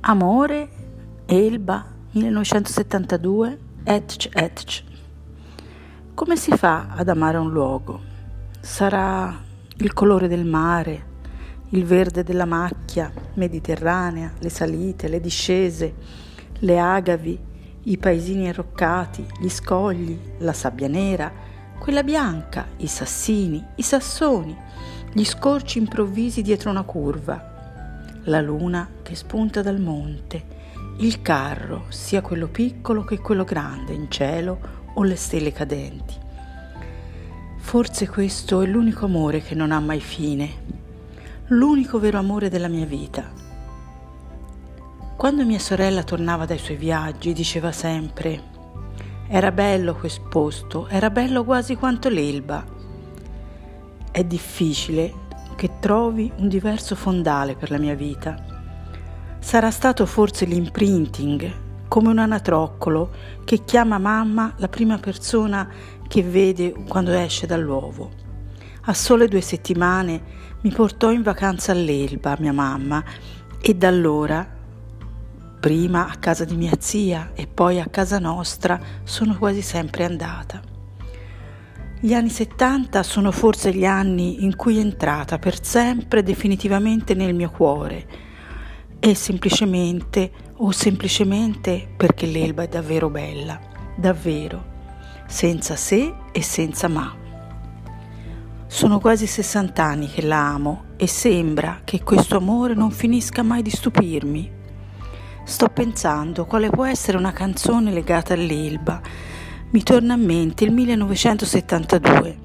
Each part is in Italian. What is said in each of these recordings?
Amore, Elba, 1972, Etch Etch. Come si fa ad amare un luogo? Sarà il colore del mare, il verde della macchia mediterranea, le salite, le discese, le agavi, i paesini arroccati, gli scogli, la sabbia nera, quella bianca, i sassini, i sassoni, gli scorci improvvisi dietro una curva, la luna che spunta dal monte, il carro, sia quello piccolo che quello grande, in cielo o le stelle cadenti. Forse questo è l'unico amore che non ha mai fine, l'unico vero amore della mia vita. Quando mia sorella tornava dai suoi viaggi diceva sempre era bello quel posto, era bello quasi quanto l'Elba. È difficile che trovi un diverso fondale per la mia vita. Sarà stato forse l'imprinting, come un anatroccolo che chiama mamma la prima persona che vede quando esce dall'uovo. A sole due settimane mi portò in vacanza all'Elba mia mamma e da allora, prima a casa di mia zia e poi a casa nostra, sono quasi sempre andata. Gli anni 70 sono forse gli anni in cui è entrata per sempre definitivamente nel mio cuore e semplicemente o semplicemente perché l'Elba è davvero bella, davvero, senza se e senza ma. Sono quasi 60 anni che la amo e sembra che questo amore non finisca mai di stupirmi. Sto pensando quale può essere una canzone legata all'Elba mi torna a mente il 1972,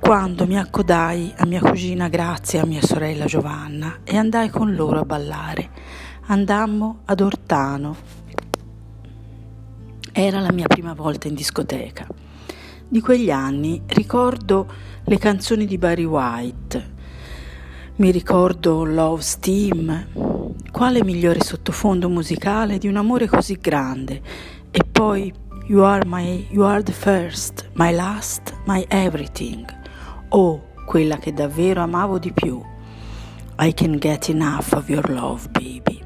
quando mi accodai a mia cugina Grazia e a mia sorella Giovanna e andai con loro a ballare. Andammo ad Ortano. Era la mia prima volta in discoteca. Di quegli anni ricordo le canzoni di Barry White, mi ricordo Love Steam, quale migliore sottofondo musicale di un amore così grande, e poi You are my, you are the first, my last, my everything. Oh, quella che davvero amavo di più. I can get enough of your love, baby.